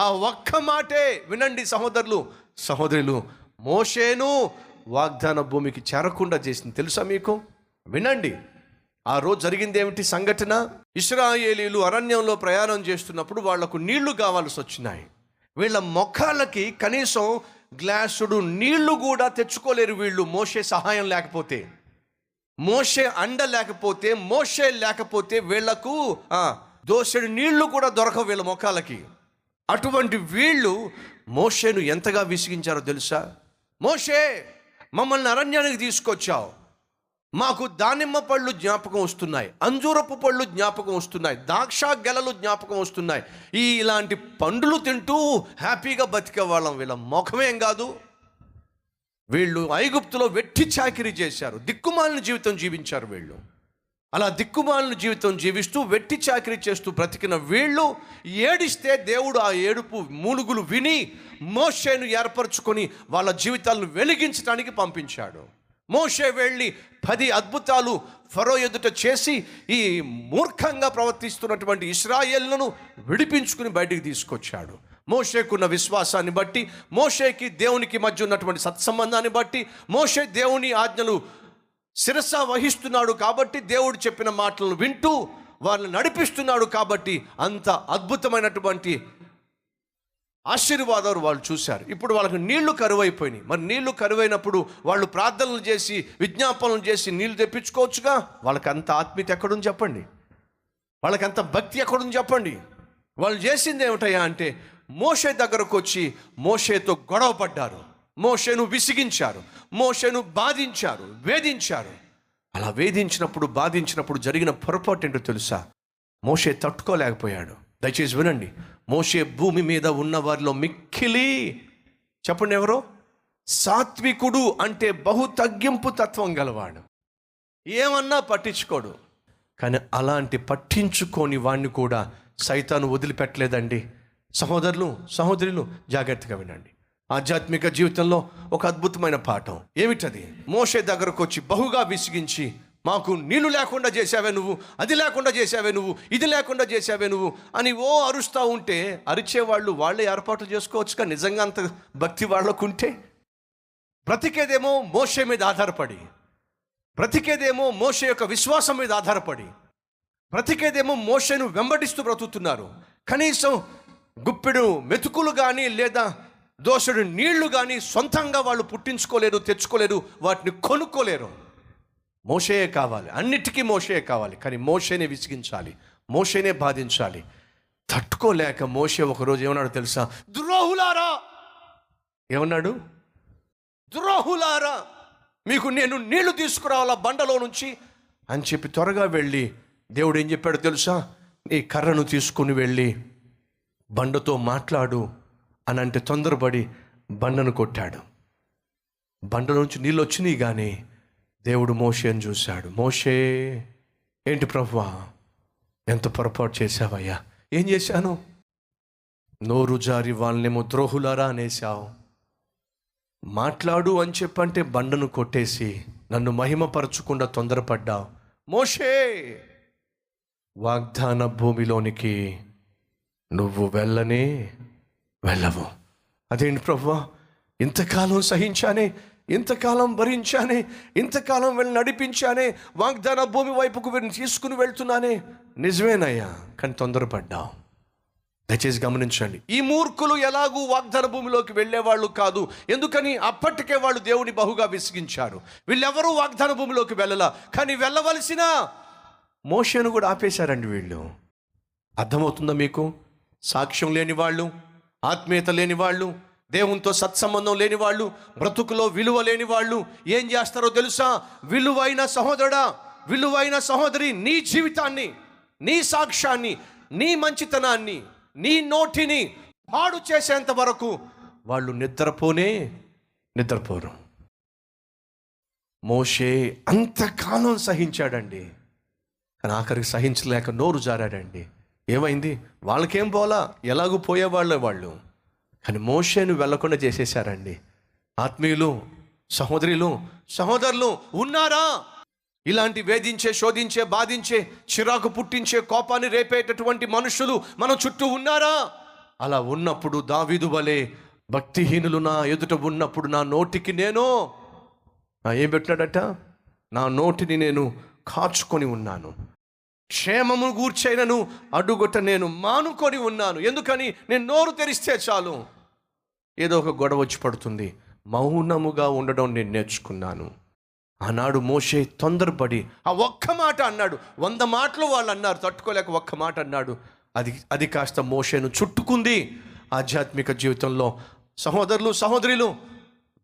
ఆ ఒక్క మాటే వినండి సహోదరులు సహోదరులు మోషేను వాగ్దాన భూమికి చేరకుండా చేసింది. తెలుసా మీకు? వినండి. ఆ రోజు జరిగింది ఏమిటి సంఘటన? ఇస్రాయేలీలు అరణ్యంలో ప్రయాణం చేస్తున్నప్పుడు వాళ్ళకు నీళ్ళు కావాల్సి వచ్చినాయి. వీళ్ళ మొఖాలకి కనీసం గ్లాసుడు నీళ్ళు కూడా తెచ్చుకోలేరు వీళ్ళు. మోసే సహాయం లేకపోతే మోషే అండ లేకపోతే మోషే లేకపోతే వీళ్ళకు దోసెడు నీళ్ళు కూడా దొరకవు వీళ్ళ ముఖాలకి. అటువంటి వీళ్ళు మోషేను ఎంతగా విసిగించారో తెలుసా? మోషే మమ్మల్ని అరణ్యానికి తీసుకొచ్చావు. మాకు దానిమ్మ పళ్ళు జ్ఞాపకం వస్తున్నాయి. అంజూరపు పళ్ళు జ్ఞాపకం వస్తున్నాయి. ద్రాక్ష గెలలు జ్ఞాపకం వస్తున్నాయి. ఈ ఇలాంటి పండ్లు తింటూ హ్యాపీగా బతికే వాళ్ళం. వీళ్ళ ముఖమేం కాదు? వీళ్ళు ఐగుప్తులో వెట్టి చాకిరీ చేశారు. దిక్కుమాలిన జీవితం జీవించారు వీళ్ళు. అలా దిక్కుమాలిన జీవితం జీవిస్తూ వెట్టి చాకిరీ చేస్తూ బ్రతికిన వీళ్ళు ఏడిస్తే దేవుడు ఆ ఏడుపు మూలుగులు విని మోషేను ఏర్పరచుకొని వాళ్ళ జీవితాలను వెలిగించడానికి పంపించాడు. మోషే వెళ్ళి పది అద్భుతాలు ఫరో ఎదుట చేసి ఈ మూర్ఖంగా ప్రవర్తిస్తున్నటువంటి ఇస్రాయేళ్ళను విడిపించుకుని బయటికి తీసుకొచ్చాడు. మోషేకున్న విశ్వాసాన్ని బట్టి మోషేకి దేవునికి మధ్య ఉన్నటువంటి సత్సంబంధాన్ని బట్టి మోషే దేవుని ఆజ్ఞలు శిరస వహిస్తున్నాడు కాబట్టి దేవుడు చెప్పిన మాటలను వింటూ వారిని నడిపిస్తున్నాడు కాబట్టి అంత అద్భుతమైనటువంటి ఆశీర్వాదాలు వాళ్ళు చూశారు. ఇప్పుడు వాళ్ళకి నీళ్ళు కరువైపోయినాయి. మరి నీళ్ళు కరువైనప్పుడు వాళ్ళు ప్రార్థనలు చేసి విజ్ఞాపనలు చేసి నీళ్ళు తెప్పించుకోవచ్చుగా? వాళ్ళకి అంత ఆత్మీయత ఎక్కడుంది చెప్పండి. వాళ్ళకి అంత భక్తి ఎక్కడుంది చెప్పండి. వాళ్ళు చేసింది ఏమిటయ్యా అంటే మోషే దగ్గరకు వచ్చి మోషేతో గొడవ పడ్డారు మోషేను విసిగించారు మోషేను బాధించారు వేధించారు. అలా వేధించినప్పుడు బాధించినప్పుడు జరిగిన పొరపాటు ఏంటో తెలుసా? మోషే తట్టుకోలేకపోయాడు. దయచేసి వినండి. మోషే భూమి మీద ఉన్న వారిలో మిక్కిలి చెప్పండి ఎవరో? సాత్వికుడు అంటే బహు తగ్గింపు తత్వం గలవాడు. ఏమన్నా పట్టించుకోడు. కానీ అలాంటి పట్టించుకోని వాణ్ణి కూడా సైతాను వదిలిపెట్టలేదండి. సహోదరులు సహోదరులు జాగ్రత్తగా వినండి. ఆధ్యాత్మిక జీవితంలో ఒక అద్భుతమైన పాఠం. ఏమిటది? మోషే దగ్గరకు వచ్చి బహుగా విసిగించి మాకు నీళ్ళు లేకుండా చేసావే నువ్వు అది లేకుండా చేసావే నువ్వు ఇది లేకుండా చేసావే నువ్వు అని ఓ అరుస్తూ ఉంటే అరిచేవాళ్ళు వాళ్ళే ఏర్పాట్లు చేసుకోవచ్చుగా నిజంగా అంత భక్తి వాళ్ళకుంటే? బ్రతికేదేమో మోషే మీద ఆధారపడి బ్రతికేదేమో మోషే యొక్క విశ్వాసం మీద ఆధారపడి బ్రతికేదేమో మోషను వెంబడిస్తూ బ్రతుకుతున్నారు. కనీసం గుప్పెడు మెతుకులు కానీ లేదా దోషుడు నీళ్ళు కానీ సొంతంగా వాళ్ళు పుట్టించుకోలేరు తెచ్చుకోలేరు వాటిని కొనుక్కోలేరు. మోషయే కావాలి. అన్నిటికీ మోషయే కావాలి. కానీ మోషేనే విసిగించాలి. మోషేనే బాధించాలి. తట్టుకోలేక మోషే ఒకరోజు ఏమన్నాడు తెలుసా? ద్రోహులారా! ఏమన్నాడు? ద్రోహులారా! మీకు నేను నీళ్ళు తీసుకురావాలా బండలో నుంచి? అని చెప్పి త్వరగా వెళ్ళి దేవుడు ఏం చెప్పాడు తెలుసా? నీ కర్రను తీసుకుని వెళ్ళి బండతో మాట్లాడు. అని అంటే తొందరపడి బండను కొట్టాడు. బండ నుంచి నీళ్ళు వచ్చినాయి కానీ దేవుడు మోషేని చూశాడు. మోషే ఏంటి ప్రభువా? ఎంత పొరపాటు చేశావయ్యా? ఏం చేశాను? నోరు జారి వాళ్ళనేమో ద్రోహులారా అనేసావు మాట్లాడు అని చెప్పంటే బండను కొట్టేసి నన్ను మహిమపరచకుండా తొందరపడ్డావు. మోషే వాగ్దాన భూమిలోనికి నువ్వు వెళ్ళనే వెళ్ళము అదేంటి ప్రభువా ఇంతకాలం సహించానే ఇంతకాలం భరించానే ఇంతకాలం వెళ్ళి నడిపించానే వాగ్దాన భూమి వైపుకు వీరిని తీసుకుని వెళ్తున్నానే. నిజమేనయ్యా కానీ తొందరపడ్డావు దయచేసి గమనించండి ఈ మూర్ఖులు ఎలాగూ వాగ్దాన భూమిలోకి వెళ్ళేవాళ్ళు కాదు. ఎందుకని? అప్పటికే వాళ్ళు దేవుని బహుగా విసిగించారు. వీళ్ళెవరూ వాగ్దాన భూమిలోకి వెళ్ళలా. కానీ వెళ్ళవలసిన మోషను కూడా ఆపేశారండి వీళ్ళు. అర్థమవుతుందా మీకు? సాక్ష్యం లేని వాళ్ళు ఆత్మీయత లేని వాళ్ళు దేవునితో సత్సంబంధం లేని వాళ్ళు బ్రతుకులో విలువ లేని వాళ్ళు ఏం చేస్తారో తెలుసా? విలువైన సహోదరుడా విలువైన సహోదరి నీ జీవితాన్ని నీ సాక్ష్యాన్ని నీ మంచితనాన్ని నీ నోటిని పాడు చేసేంత వరకు వాళ్ళు నిద్రపోనే నిద్రపోరు. మోషే అంతకాలం సహించాడండి. కానీ ఆఖరికి సహించలేక నోరు జారాడండి. ఏమైంది? వాళ్ళకేం పోలా ఎలాగూ పోయేవాళ్ళే వాళ్ళు. కానీ మోషేను వెళ్ళకుండా చేసేశారండి. ఆత్మీయులు సహోదరులు సహోదరులు ఉన్నారా? ఇలాంటి వేధించే శోధించే బాధించే చిరాకు పుట్టించే కోపాన్ని రేపేటటువంటి మనుషులు మన చుట్టూ ఉన్నారా? అలా ఉన్నప్పుడు దావీదు వలె భక్తిహీనులు నా ఎదుట ఉన్నప్పుడు నా నోటికి నేను? ఏం పెట్టినాడట? నా నోటిని నేను కాచుకొని ఉన్నాను. క్షేమము గూర్చైనను అడుగుట నేను మానుకొని ఉన్నాను. ఎందుకని? నేను నోరు తెరిస్తే చాలు. ఏదో ఒక గొడవ వచ్చి పడుతుంది. మౌనముగా ఉండడం నేను నేర్చుకున్నాను. ఆనాడు మోషే తొందరపడి ఆ ఒక్క మాట అన్నాడు. వంద మాటలు వాళ్ళు అన్నారు. తట్టుకోలేక ఒక్క మాట అన్నాడు. అది అది కాస్త మోషేను చుట్టుకుంది. ఆధ్యాత్మిక జీవితంలో సహోదరులు సహోదరులు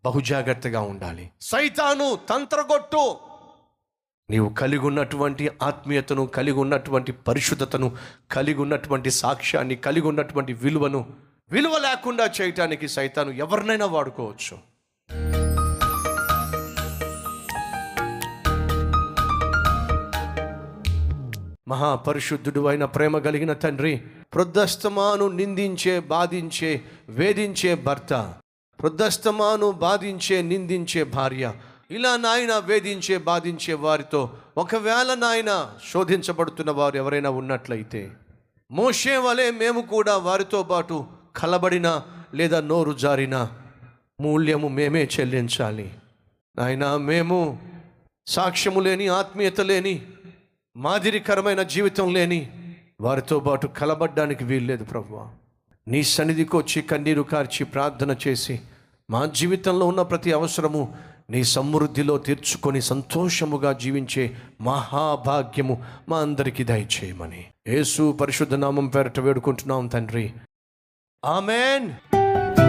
బహుజాగ్రత్తగా ఉండాలి. సైతాను తంత్రగొట్టు. నీవు కలిగి ఉన్నటువంటి ఆత్మీయతను కలిగి ఉన్నటువంటి పరిశుద్ధతను కలిగి ఉన్నటువంటి సాక్ష్యాన్ని కలిగి ఉన్నటువంటి విలువను విలువ లేకుండా చేయటానికి సైతాను ఎవరినైనా వాడుకోవచ్చు. మహాపరిశుద్ధుడు అయిన ప్రేమ కలిగిన తండ్రి ప్రొద్దస్తమాను నిందించే బాధించే వేధించే భర్త ప్రొద్దస్తమాను బాధించే నిందించే భార్య ఇలా నాయన వేధించే బాధించే వారితో ఒకవేళ నాయన శోధించబడుతున్న వారు ఎవరైనా ఉన్నట్లయితే మోషే వలె మేము కూడా వారితో పాటు కలబడిన లేదా నోరు జారిన మూల్యము మేమే చెల్లించాలి. నాయన మేము సాక్ష్యము లేని ఆత్మీయత లేని మాదిరికరమైన జీవితం లేని వారితో పాటు కలబడ్డానికి వీల్లేదు ప్రభు నీ సన్నిధికి వచ్చి కన్నీరు కార్చి ప్రార్థన చేసి మా జీవితంలో ఉన్న ప్రతి అవసరము నీ సమృద్ధిలో తీర్చుకొని సంతోషముగా జీవించే మహాభాగ్యము మా అందరికీ దయచేయమని. యేసు పరిశుద్ధ నామం పేరట వేడుకుంటున్నాం తండ్రి. ఆమెన్.